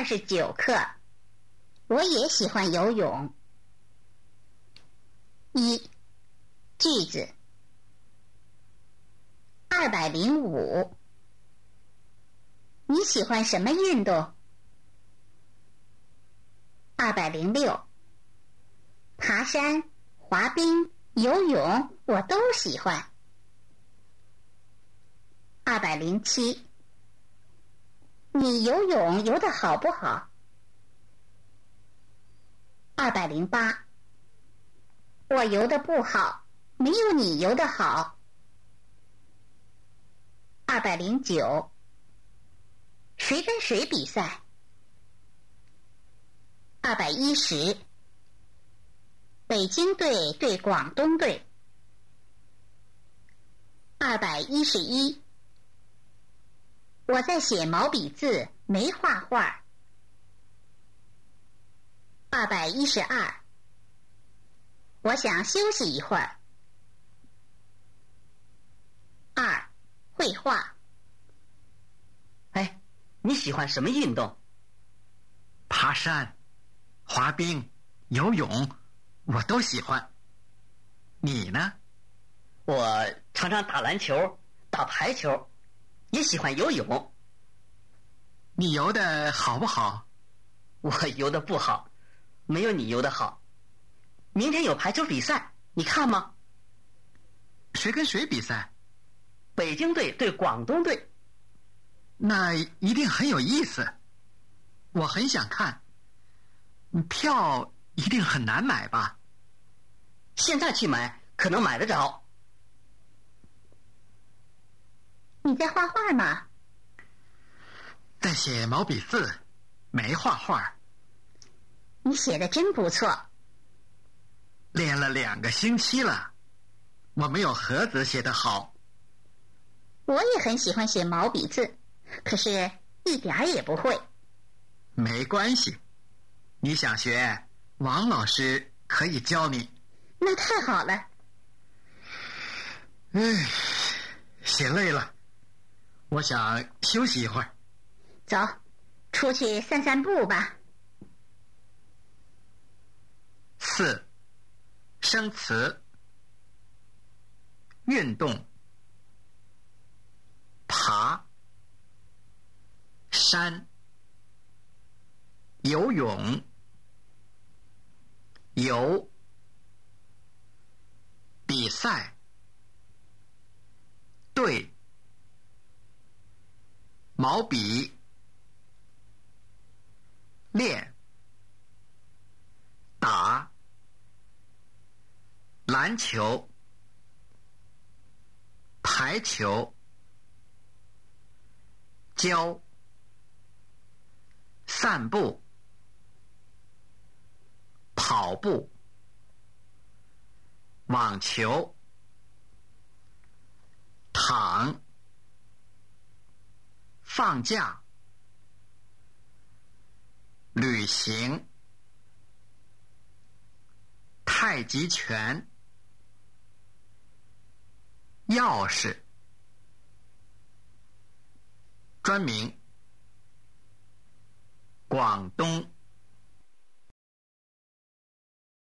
二十九课。我也喜欢游泳。一句子二百零五。你喜欢什么运动？二百零六。爬山、滑冰、游泳，我都喜欢。二百零七。你游泳游的好不好？二百零八。我游的不好，没有你游的好。二百零九。谁跟谁比赛？二百一十。北京队对广东队。二百一十一。我在写毛笔字，没画画。二百一十二。我想休息一会儿。二，绘画。哎，你喜欢什么运动？爬山、滑冰、游泳，我都喜欢。你呢？我常常打篮球、打排球，也喜欢游泳。你游的好不好？我游的不好，没有你游的好。明天有排球比赛，你看吗？谁跟谁比赛？北京队对广东队。那一定很有意思，我很想看。票一定很难买吧？现在去买可能买得着。你在画画吗？在写毛笔字，没画画。你写的真不错。练了两个星期了，我没有盒子写的好。我也很喜欢写毛笔字，可是一点儿也不会。没关系，你想学，王老师可以教你。那太好了。唉，写累了，我想休息一会儿。走，出去散散步吧。四。生词：运动、爬山、游泳、游、比赛、对、毛笔、练。打篮球、排球、教、散步、跑步、网球、躺、放假、旅行、太极拳。钥匙，专名，广东。